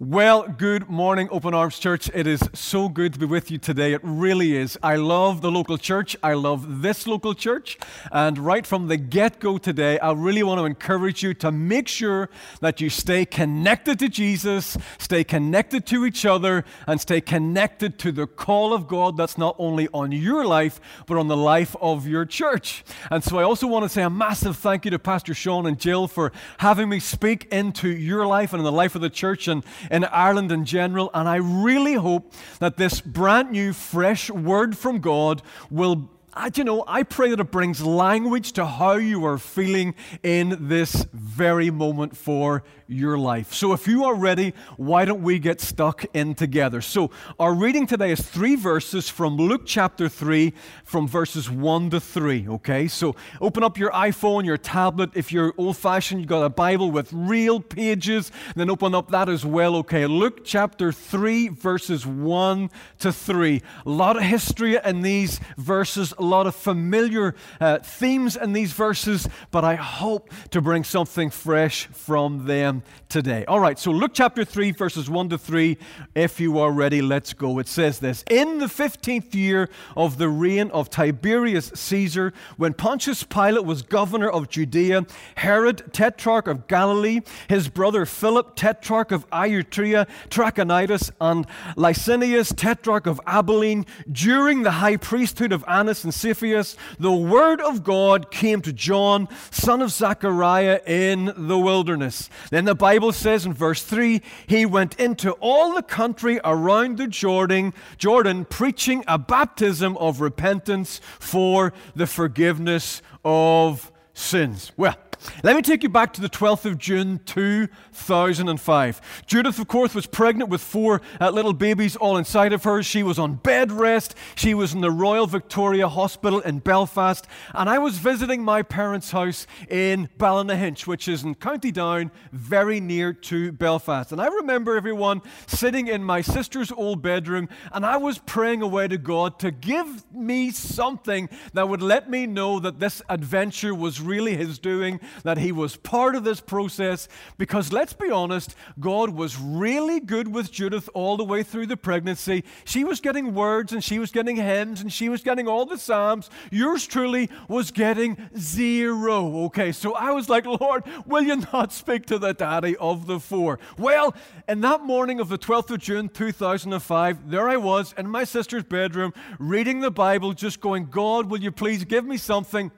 Well, good morning, Open Arms Church. It is so good to be with you today. It really is. I love the local church. I love this local church. And right from the get go today, I really want to encourage you to make sure that you stay connected to Jesus, stay connected to each other, and stay connected to the call of God that's not only on your life, but on the life of your church. And so I also want to say a massive thank you to Pastor Sean and Jill for having me speak into your life and in the life of the church. And in Ireland in general. And I really hope that this brand new, fresh word from God will I, you know, I pray that it brings language to how you are feeling in this very moment for your life. So if you are ready, why don't we get stuck in together? So our reading today is three verses from Luke chapter 3, from verses 1 to 3. Okay, so open up your iPhone, your tablet. If you're old fashioned, you've got a Bible with real pages, then open up that as well. Okay, Luke chapter 3, verses 1 to 3. A lot of history in these verses a lot of familiar uh, themes in these verses, but I hope to bring something fresh from them today. All right, so Luke chapter 3, verses 1 to 3. If you are ready, let's go. It says this In the 15th year of the reign of Tiberius Caesar, when Pontius Pilate was governor of Judea, Herod, tetrarch of Galilee, his brother Philip, tetrarch of Iturea, Trachonitis, and Lysanias, tetrarch of Abilene, during the high priesthood of Annas and Cephas, the word of God came to John, son of Zechariah, in the wilderness. Then the Bible says in verse 3 he went into all the country around the Jordan, Jordan preaching a baptism of repentance for the forgiveness of sins. Well, let me take you back to the 12th of June 2005. Judith, of course, was pregnant with four uh, little babies all inside of her. She was on bed rest. She was in the Royal Victoria Hospital in Belfast. And I was visiting my parents' house in Ballynahinch, which is in County Down, very near to Belfast. And I remember everyone sitting in my sister's old bedroom, and I was praying away to God to give me something that would let me know that this adventure was really His doing that he was part of this process because let's be honest, God was really good with Judith all the way through the pregnancy. She was getting words and she was getting hymns and she was getting all the Psalms. Yours truly was getting zero. Okay, so I was like, Lord, will you not speak to the daddy of the four? Well, in that morning of the 12th of June 2005, there I was in my sister's bedroom reading the Bible, just going, God, will you please give me something?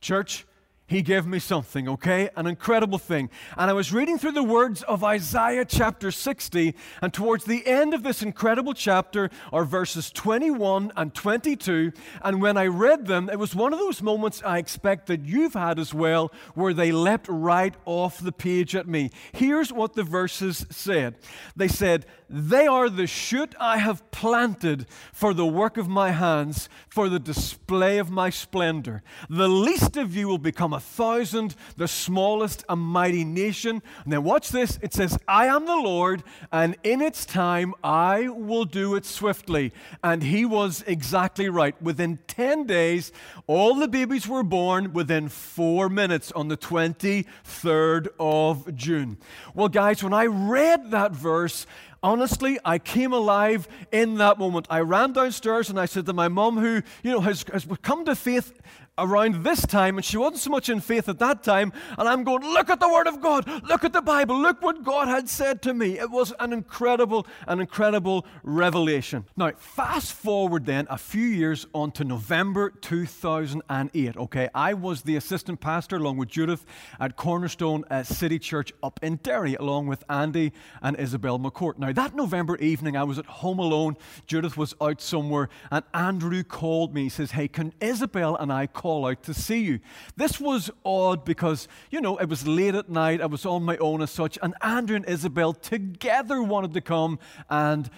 Church, he gave me something, okay? An incredible thing. And I was reading through the words of Isaiah chapter 60, and towards the end of this incredible chapter are verses 21 and 22. And when I read them, it was one of those moments I expect that you've had as well, where they leapt right off the page at me. Here's what the verses said They said, They are the shoot I have planted for the work of my hands, for the display of my splendor. The least of you will become a thousand, the smallest a mighty nation. And then watch this it says, I am the Lord, and in its time I will do it swiftly. And he was exactly right. Within 10 days, all the babies were born within four minutes on the 23rd of June. Well, guys, when I read that verse, honestly, I came alive in that moment. I ran downstairs and I said to my mom, who, you know, has, has come to faith around this time, and she wasn't so much in faith at that time. And I'm going, look at the Word of God, look at the Bible, look what God had said to me. It was an incredible, an incredible revelation. Now, fast forward then a few years on to November 2008. Okay, I was the assistant pastor along with Judith at Cornerstone uh, City Church up in Derry, along with Andy and Isabel McCourt. Now, that November evening, I was at home alone. Judith was out somewhere, and Andrew called me. He says, Hey, can Isabel and I call out to see you. This was odd because, you know, it was late at night, I was on my own as such, and Andrew and Isabel together wanted to come and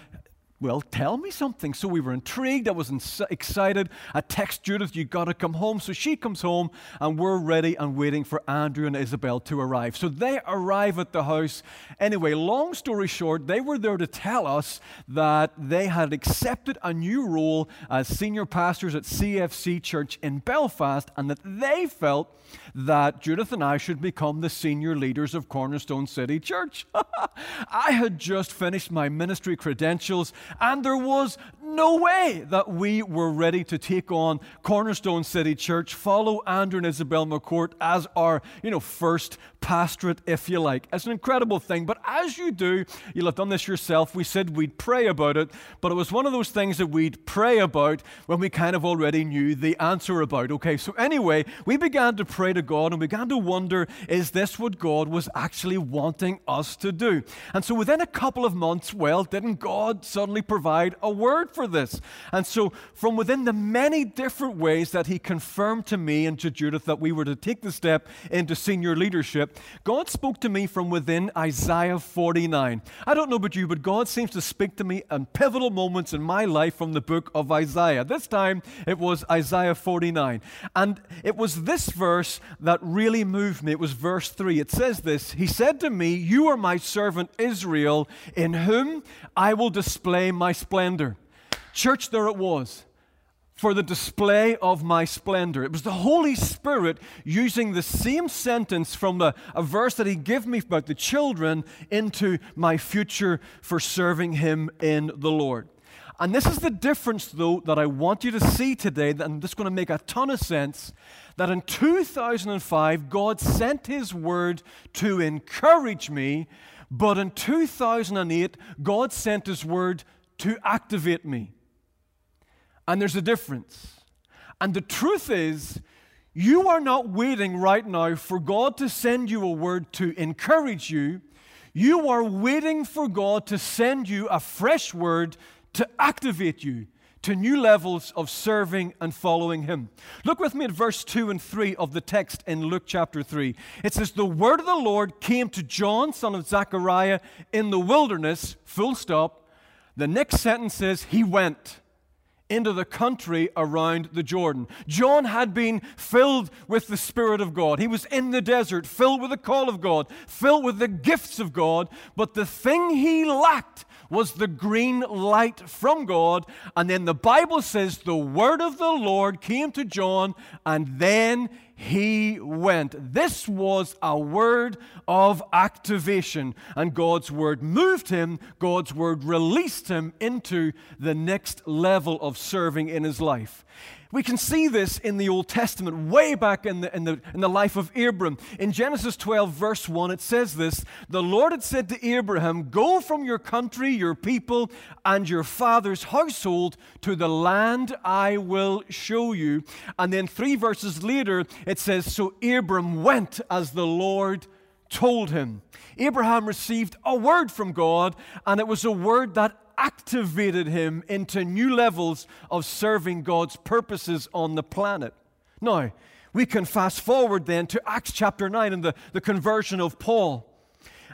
well, tell me something. So we were intrigued. I was ins- excited. I text Judith, you got to come home. So she comes home, and we're ready and waiting for Andrew and Isabel to arrive. So they arrive at the house. Anyway, long story short, they were there to tell us that they had accepted a new role as senior pastors at CFC Church in Belfast, and that they felt that Judith and I should become the senior leaders of Cornerstone City Church. I had just finished my ministry credentials and there was no way that we were ready to take on Cornerstone City Church, follow Andrew and Isabel McCourt as our, you know, first pastorate, if you like. It's an incredible thing. But as you do, you'll have done this yourself. We said we'd pray about it, but it was one of those things that we'd pray about when we kind of already knew the answer about. Okay, so anyway, we began to pray to God and began to wonder is this what God was actually wanting us to do? And so within a couple of months, well, didn't God suddenly provide a word for this? And so from within the many different ways that He confirmed to me and to Judith that we were to take the step into senior leadership, God spoke to me from within Isaiah 49. I don't know about you, but God seems to speak to me in pivotal moments in my life from the book of Isaiah. This time it was Isaiah 49. And it was this verse that really moved me. It was verse 3. It says this He said to me, You are my servant Israel, in whom I will display my splendor. Church, there it was for the display of my splendor. It was the Holy Spirit using the same sentence from a, a verse that He gave me about the children into my future for serving Him in the Lord. And this is the difference, though, that I want you to see today, and this is going to make a ton of sense. That in 2005, God sent His word to encourage me, but in 2008, God sent His word to activate me. And there's a difference. And the truth is, you are not waiting right now for God to send you a word to encourage you. You are waiting for God to send you a fresh word to activate you to new levels of serving and following Him. Look with me at verse 2 and 3 of the text in Luke chapter 3. It says, The word of the Lord came to John, son of Zechariah, in the wilderness, full stop. The next sentence says, He went into the country around the Jordan. John had been filled with the Spirit of God. He was in the desert, filled with the call of God, filled with the gifts of God, but the thing he lacked was the green light from God. And then the Bible says the word of the Lord came to John, and then he went. This was a word of activation, and God's word moved him, God's word released him into the next level of serving in his life. We can see this in the Old Testament, way back in the, in, the, in the life of Abram. In Genesis 12, verse 1, it says this The Lord had said to Abraham, Go from your country, your people, and your father's household to the land I will show you. And then three verses later, it says, So Abram went as the Lord told him. Abraham received a word from God, and it was a word that activated him into new levels of serving God's purposes on the planet. Now, we can fast forward then to Acts chapter 9 and the, the conversion of Paul.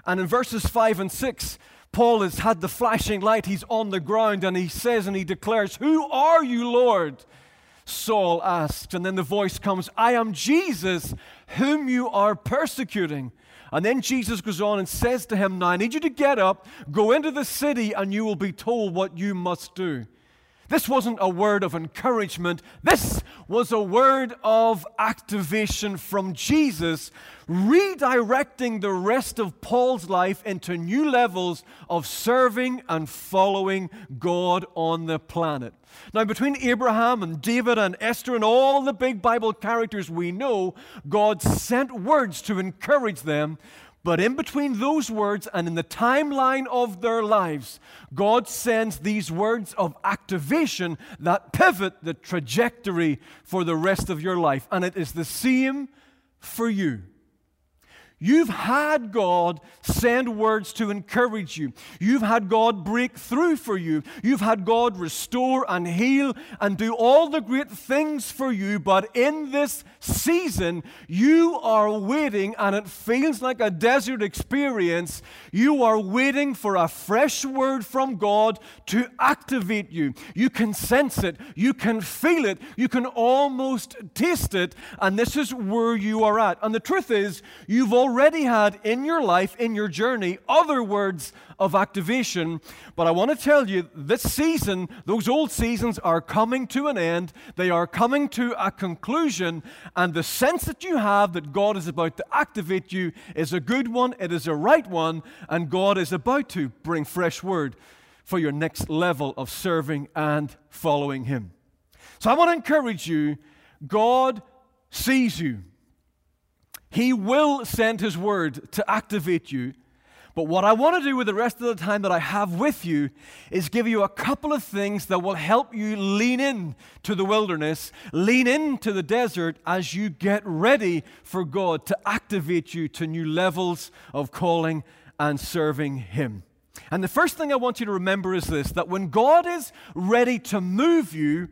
And in verses 5 and 6, Paul has had the flashing light. He's on the ground and he says and he declares, Who are you, Lord? Saul asks. And then the voice comes, I am Jesus, whom you are persecuting. And then Jesus goes on and says to him, Now I need you to get up, go into the city, and you will be told what you must do. This wasn't a word of encouragement. This was a word of activation from Jesus, redirecting the rest of Paul's life into new levels of serving and following God on the planet. Now, between Abraham and David and Esther and all the big Bible characters we know, God sent words to encourage them but in between those words and in the timeline of their lives, God sends these words of activation that pivot the trajectory for the rest of your life. And it is the same for you. You've had God send words to encourage you. You've had God break through for you. You've had God restore and heal and do all the great things for you. But in this season, you are waiting, and it feels like a desert experience. You are waiting for a fresh word from God to activate you. You can sense it, you can feel it, you can almost taste it, and this is where you are at. And the truth is, you've already already had in your life, in your journey, other words of activation. But I want to tell you this season, those old seasons are coming to an end. They are coming to a conclusion. And the sense that you have that God is about to activate you is a good one, it is a right one, and God is about to bring fresh word for your next level of serving and following Him. So I want to encourage you God sees you. He will send His word to activate you. But what I want to do with the rest of the time that I have with you is give you a couple of things that will help you lean in to the wilderness, lean into the desert as you get ready for God to activate you to new levels of calling and serving Him. And the first thing I want you to remember is this that when God is ready to move you,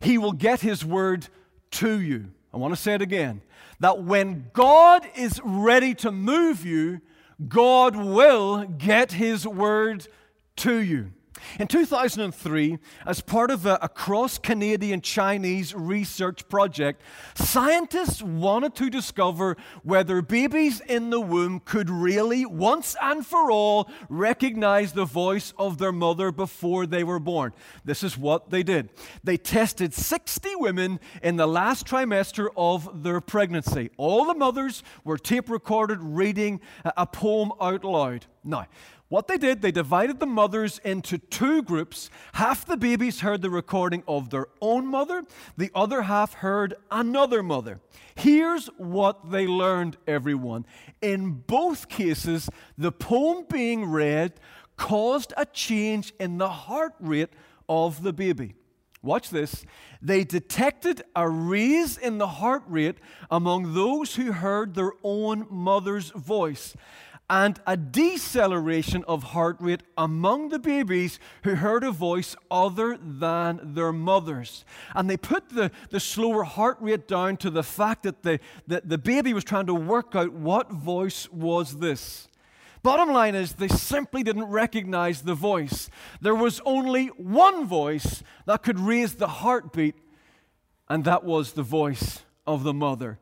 He will get His word to you. I want to say it again that when God is ready to move you, God will get His word to you. In 2003, as part of a, a cross Canadian Chinese research project, scientists wanted to discover whether babies in the womb could really, once and for all, recognize the voice of their mother before they were born. This is what they did. They tested 60 women in the last trimester of their pregnancy. All the mothers were tape recorded reading a poem out loud. Now, what they did, they divided the mothers into two groups. Half the babies heard the recording of their own mother, the other half heard another mother. Here's what they learned, everyone. In both cases, the poem being read caused a change in the heart rate of the baby. Watch this. They detected a raise in the heart rate among those who heard their own mother's voice and a deceleration of heart rate among the babies who heard a voice other than their mothers. And they put the, the slower heart rate down to the fact that the, the, the baby was trying to work out what voice was this. Bottom line is, they simply didn't recognize the voice. There was only one voice that could raise the heartbeat, and that was the voice of the mother.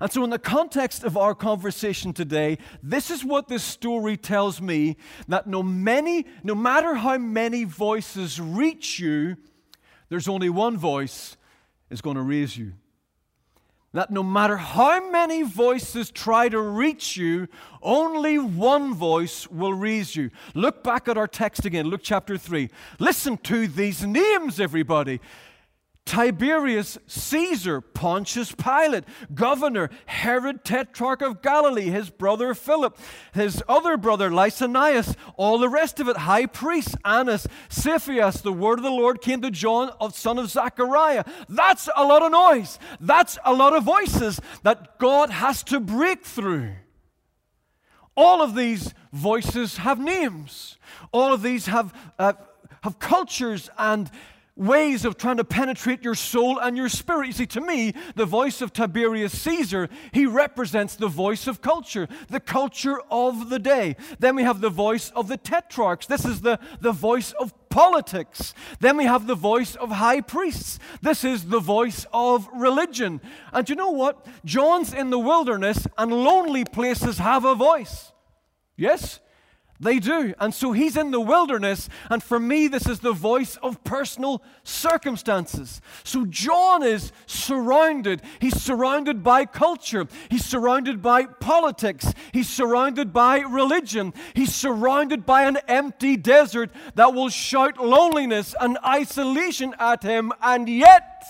And so, in the context of our conversation today, this is what this story tells me that no, many, no matter how many voices reach you, there's only one voice is going to raise you. That no matter how many voices try to reach you, only one voice will raise you. Look back at our text again, Luke chapter 3. Listen to these names, everybody. Tiberius Caesar, Pontius Pilate, governor, Herod Tetrarch of Galilee, his brother Philip, his other brother Lysanias, all the rest of it, high priest Annas, Cephas, the word of the Lord came to John, of son of Zechariah. That's a lot of noise. That's a lot of voices that God has to break through. All of these voices have names. All of these have, uh, have cultures and ways of trying to penetrate your soul and your spirit. You see, to me, the voice of Tiberius Caesar, he represents the voice of culture, the culture of the day. Then we have the voice of the tetrarchs. This is the, the voice of politics. Then we have the voice of high priests. This is the voice of religion. And you know what? John's in the wilderness, and lonely places have a voice. Yes? They do. And so he's in the wilderness, and for me, this is the voice of personal circumstances. So John is surrounded. He's surrounded by culture, he's surrounded by politics, he's surrounded by religion, he's surrounded by an empty desert that will shout loneliness and isolation at him, and yet,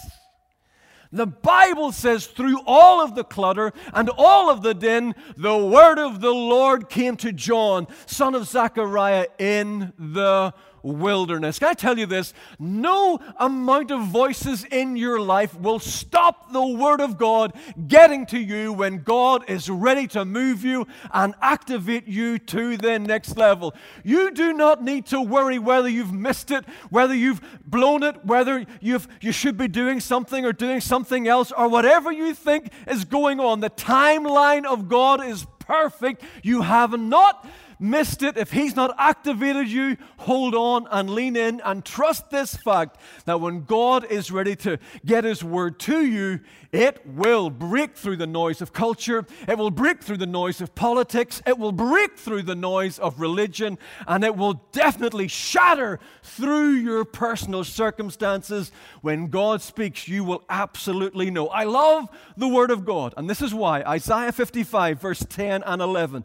the Bible says, through all of the clutter and all of the din, the word of the Lord came to John, son of Zechariah, in the wilderness. Can I tell you this? No amount of voices in your life will stop the Word of God getting to you when God is ready to move you and activate you to the next level. You do not need to worry whether you've missed it, whether you've blown it, whether you've, you should be doing something or doing something else, or whatever you think is going on. The timeline of God is perfect. You have not missed it, if He's not activated you, hold on and lean in and trust this fact that when God is ready to get His word to you, it will break through the noise of culture, it will break through the noise of politics, it will break through the noise of religion, and it will definitely shatter through your personal circumstances. When God speaks, you will absolutely know. I love the Word of God, and this is why Isaiah 55, verse 10 and 11.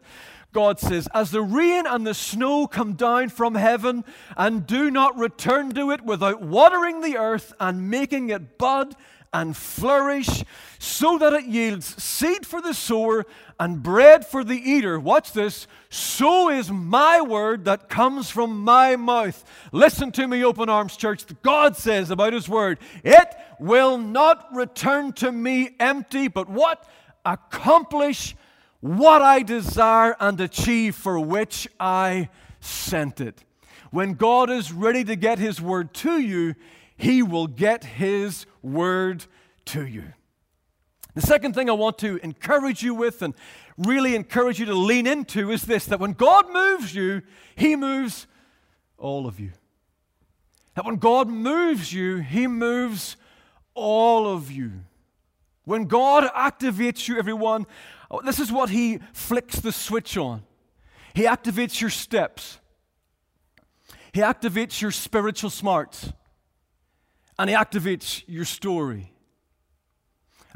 God says, As the rain and the snow come down from heaven and do not return to it without watering the earth and making it bud and flourish, so that it yields seed for the sower and bread for the eater. Watch this. So is my word that comes from my mouth. Listen to me, Open Arms Church. God says about his word, it will not return to me empty, but what? Accomplish what I desire and achieve for which I sent it. When God is ready to get His word to you, He will get His word to you. The second thing I want to encourage you with and really encourage you to lean into is this that when God moves you, He moves all of you. That when God moves you, He moves all of you. When God activates you, everyone, Oh, this is what he flicks the switch on. He activates your steps. He activates your spiritual smarts. And he activates your story.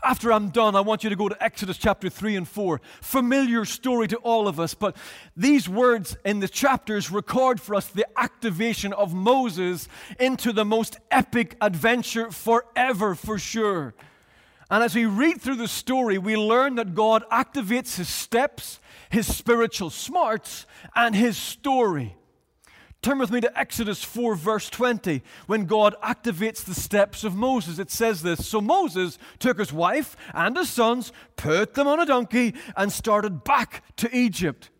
After I'm done, I want you to go to Exodus chapter 3 and 4. Familiar story to all of us, but these words in the chapters record for us the activation of Moses into the most epic adventure forever, for sure. And as we read through the story, we learn that God activates his steps, his spiritual smarts, and his story. Turn with me to Exodus 4, verse 20, when God activates the steps of Moses. It says this So Moses took his wife and his sons, put them on a donkey, and started back to Egypt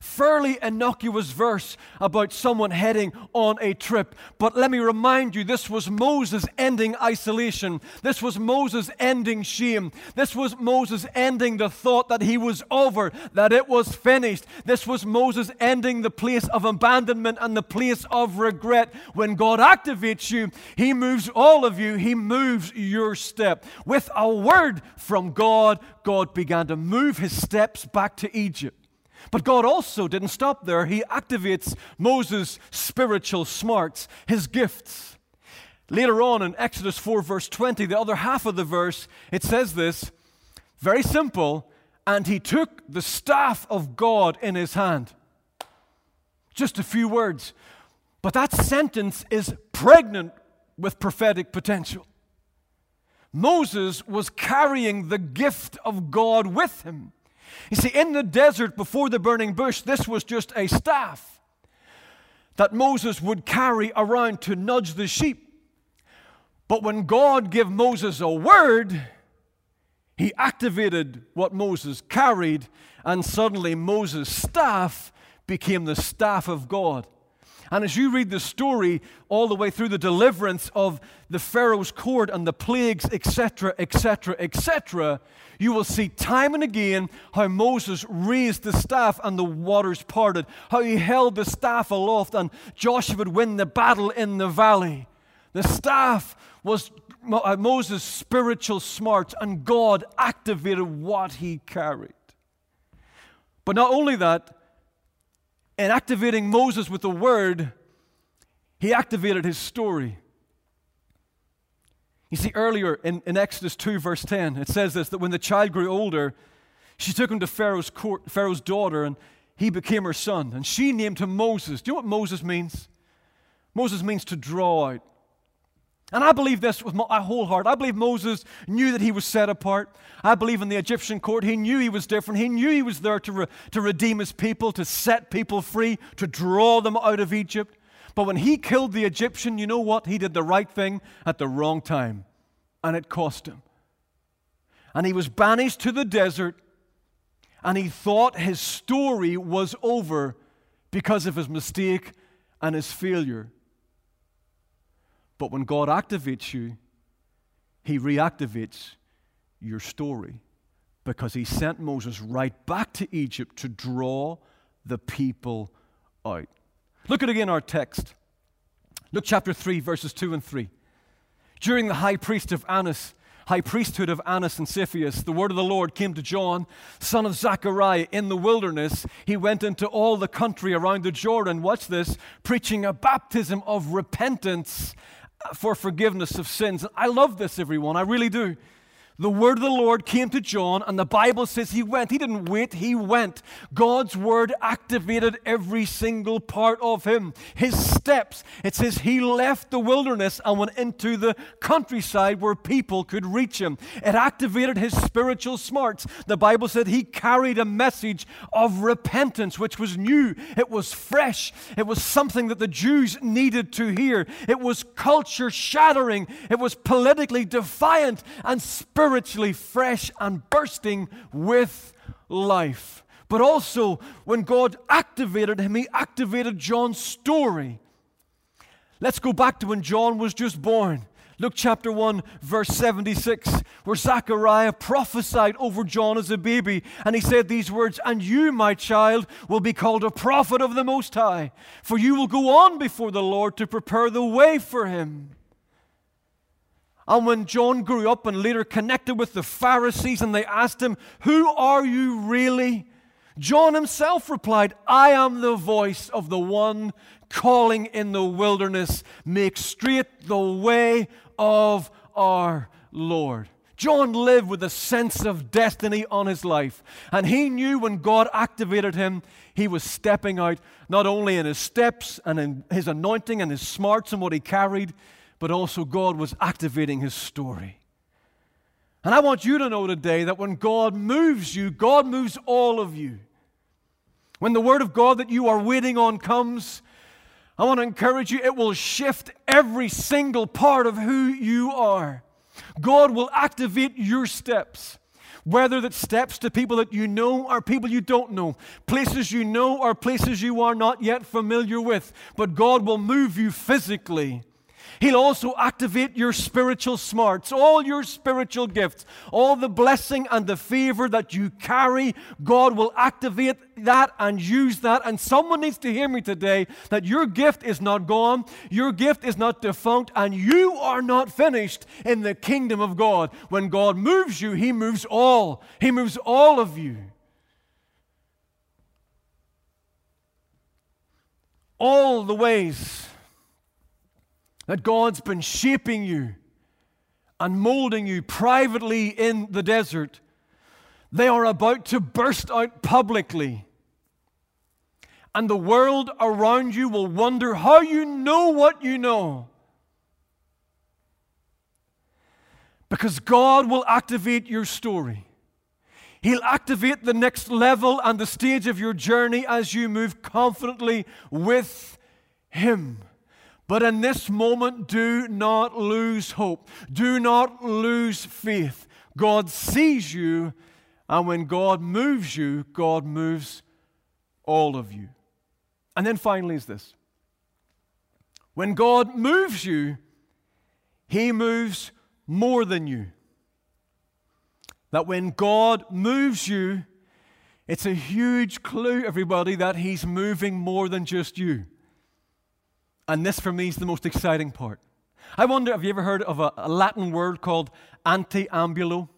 fairly innocuous verse about someone heading on a trip. But let me remind you, this was Moses ending isolation. This was Moses ending shame. This was Moses ending the thought that he was over, that it was finished. This was Moses ending the place of abandonment and the place of regret. When God activates you, he moves all of you, he moves your step. With a word from God, God began to move his steps back to Egypt. But God also didn't stop there. He activates Moses' spiritual smarts, his gifts. Later on in Exodus 4, verse 20, the other half of the verse, it says this very simple, and he took the staff of God in his hand. Just a few words. But that sentence is pregnant with prophetic potential. Moses was carrying the gift of God with him. You see, in the desert before the burning bush, this was just a staff that Moses would carry around to nudge the sheep. But when God gave Moses a word, he activated what Moses carried, and suddenly Moses' staff became the staff of God. And as you read the story all the way through the deliverance of the Pharaoh's court and the plagues, etc., etc., etc., you will see time and again how Moses raised the staff and the waters parted, how he held the staff aloft and Joshua would win the battle in the valley. The staff was uh, Moses' spiritual smarts, and God activated what he carried. But not only that, in activating Moses with the word, he activated his story. You see, earlier in, in Exodus 2, verse 10, it says this that when the child grew older, she took him to Pharaoh's, court, Pharaoh's daughter, and he became her son. And she named him Moses. Do you know what Moses means? Moses means to draw out. And I believe this with my whole heart. I believe Moses knew that he was set apart. I believe in the Egyptian court, he knew he was different. He knew he was there to, re- to redeem his people, to set people free, to draw them out of Egypt. But when he killed the Egyptian, you know what? He did the right thing at the wrong time, and it cost him. And he was banished to the desert, and he thought his story was over because of his mistake and his failure. But when God activates you, he reactivates your story because he sent Moses right back to Egypt to draw the people out. Look at again our text. Look chapter 3 verses 2 and 3. During the high priest of Annas high priesthood of Annas and Cephas, the word of the Lord came to John, son of Zechariah, in the wilderness. He went into all the country around the Jordan, watch this, preaching a baptism of repentance for forgiveness of sins. I love this, everyone. I really do the word of the Lord came to John, and the Bible says he went. He didn't wait, he went. God's word activated every single part of him. His steps, it says he left the wilderness and went into the countryside where people could reach him. It activated his spiritual smarts. The Bible said he carried a message of repentance, which was new, it was fresh, it was something that the Jews needed to hear. It was culture shattering, it was politically defiant and spiritual spiritually fresh and bursting with life. But also, when God activated him, he activated John's story. Let's go back to when John was just born. Luke chapter 1, verse 76, where Zechariah prophesied over John as a baby, and he said these words And you, my child, will be called a prophet of the Most High, for you will go on before the Lord to prepare the way for him. And when John grew up and later connected with the Pharisees and they asked him, Who are you really? John himself replied, I am the voice of the one calling in the wilderness, make straight the way of our Lord. John lived with a sense of destiny on his life. And he knew when God activated him, he was stepping out not only in his steps and in his anointing and his smarts and what he carried, but also God was activating his story. And I want you to know today that when God moves you, God moves all of you. When the word of God that you are waiting on comes, I want to encourage you, it will shift every single part of who you are. God will activate your steps. Whether that steps to people that you know or people you don't know, places you know or places you are not yet familiar with, but God will move you physically He'll also activate your spiritual smarts, all your spiritual gifts, all the blessing and the favor that you carry. God will activate that and use that. And someone needs to hear me today that your gift is not gone, your gift is not defunct, and you are not finished in the kingdom of God. When God moves you, He moves all, He moves all of you. All the ways that God's been shaping you and molding you privately in the desert, they are about to burst out publicly. And the world around you will wonder how you know what you know. Because God will activate your story. He'll activate the next level and the stage of your journey as you move confidently with Him. But in this moment, do not lose hope. Do not lose faith. God sees you, and when God moves you, God moves all of you. And then finally, is this when God moves you, He moves more than you. That when God moves you, it's a huge clue, everybody, that He's moving more than just you. And this for me is the most exciting part. I wonder, have you ever heard of a, a Latin word called anteambulo?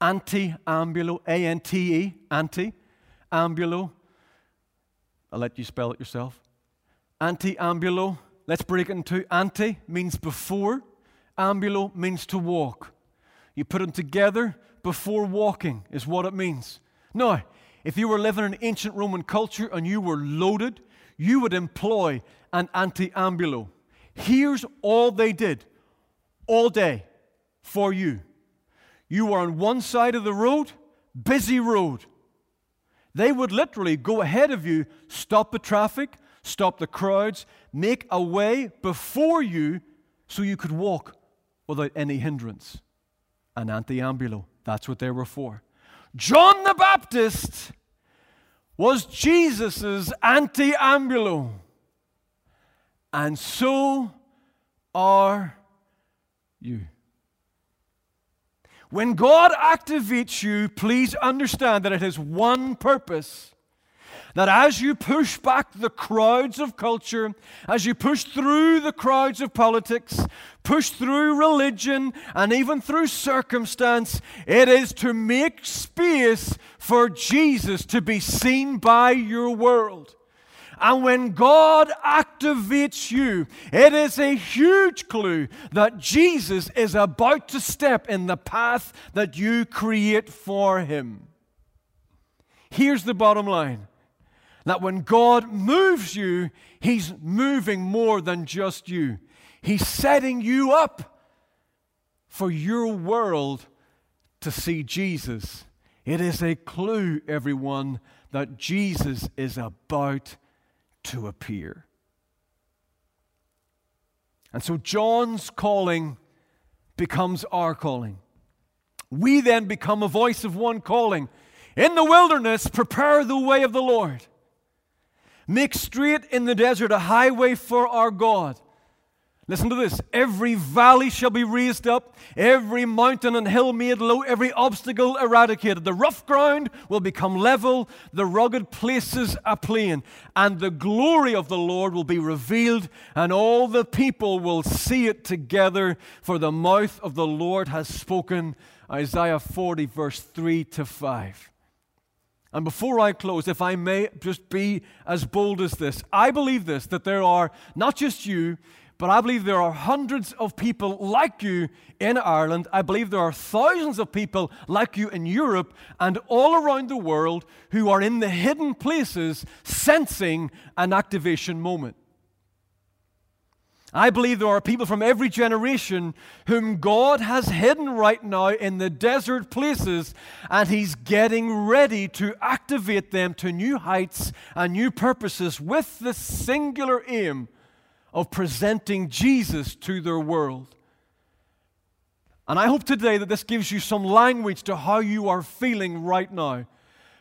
Anteambulo, A N T E, anteambulo. I'll let you spell it yourself. Anteambulo, let's break it into ante means before, ambulo means to walk. You put them together, before walking is what it means. Now, if you were living in ancient Roman culture and you were loaded, you would employ an anteambulo. Here's all they did all day for you. You were on one side of the road, busy road. They would literally go ahead of you, stop the traffic, stop the crowds, make a way before you so you could walk without any hindrance. An anteambulo. That's what they were for. John the Baptist was Jesus' anteambulo. And so are you. When God activates you, please understand that it has one purpose. That as you push back the crowds of culture, as you push through the crowds of politics, push through religion, and even through circumstance, it is to make space for Jesus to be seen by your world. And when God activates you, it is a huge clue that Jesus is about to step in the path that you create for him. Here's the bottom line that when God moves you, He's moving more than just you. He's setting you up for your world to see Jesus. It is a clue, everyone, that Jesus is about to appear. And so John's calling becomes our calling. We then become a voice of one calling. In the wilderness, prepare the way of the Lord. Make straight in the desert a highway for our God. Listen to this. Every valley shall be raised up, every mountain and hill made low, every obstacle eradicated. The rough ground will become level, the rugged places a plain, and the glory of the Lord will be revealed, and all the people will see it together, for the mouth of the Lord has spoken. Isaiah 40, verse 3 to 5. And before I close, if I may just be as bold as this, I believe this that there are not just you, but I believe there are hundreds of people like you in Ireland. I believe there are thousands of people like you in Europe and all around the world who are in the hidden places sensing an activation moment. I believe there are people from every generation whom God has hidden right now in the desert places, and He's getting ready to activate them to new heights and new purposes with the singular aim of presenting Jesus to their world. And I hope today that this gives you some language to how you are feeling right now.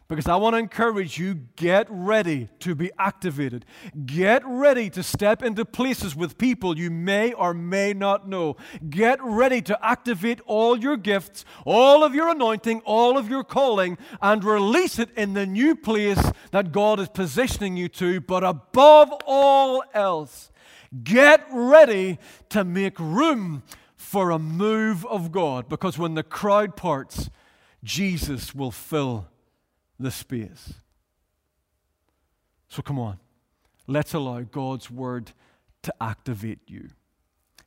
Because I want to encourage you get ready to be activated. Get ready to step into places with people you may or may not know. Get ready to activate all your gifts, all of your anointing, all of your calling, and release it in the new place that God is positioning you to. But above all else, Get ready to make room for a move of God because when the crowd parts, Jesus will fill the space. So come on, let's allow God's word to activate you.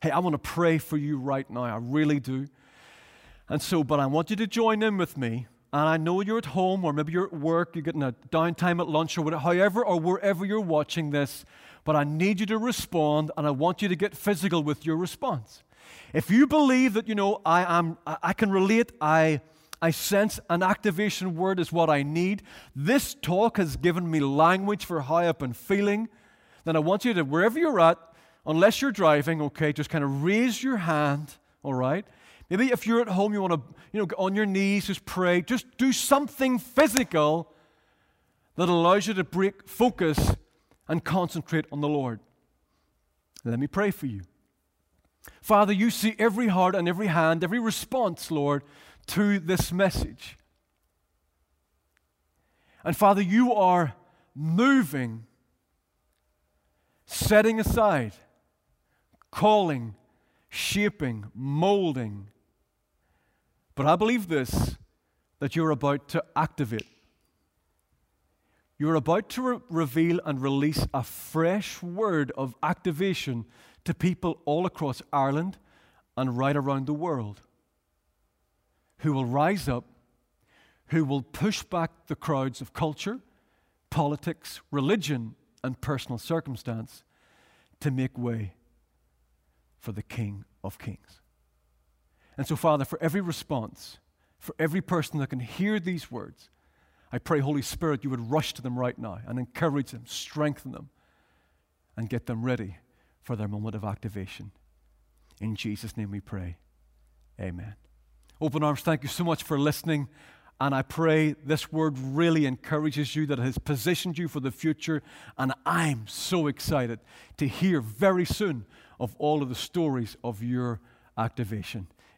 Hey, I want to pray for you right now. I really do. And so, but I want you to join in with me. And I know you're at home or maybe you're at work, you're getting a downtime at lunch or whatever, however or wherever you're watching this but I need you to respond and I want you to get physical with your response. If you believe that, you know, I, am, I can relate, I, I sense an activation word is what I need, this talk has given me language for how I've been feeling, then I want you to, wherever you're at, unless you're driving, okay, just kind of raise your hand, all right? Maybe if you're at home, you want to, you know, on your knees, just pray. Just do something physical that allows you to break focus and concentrate on the Lord. Let me pray for you. Father, you see every heart and every hand, every response, Lord, to this message. And Father, you are moving, setting aside, calling, shaping, molding. But I believe this that you're about to activate. You're about to re- reveal and release a fresh word of activation to people all across Ireland and right around the world who will rise up, who will push back the crowds of culture, politics, religion, and personal circumstance to make way for the King of Kings. And so, Father, for every response, for every person that can hear these words, I pray, Holy Spirit, you would rush to them right now and encourage them, strengthen them, and get them ready for their moment of activation. In Jesus' name we pray. Amen. Open Arms, thank you so much for listening. And I pray this word really encourages you, that it has positioned you for the future. And I'm so excited to hear very soon of all of the stories of your activation.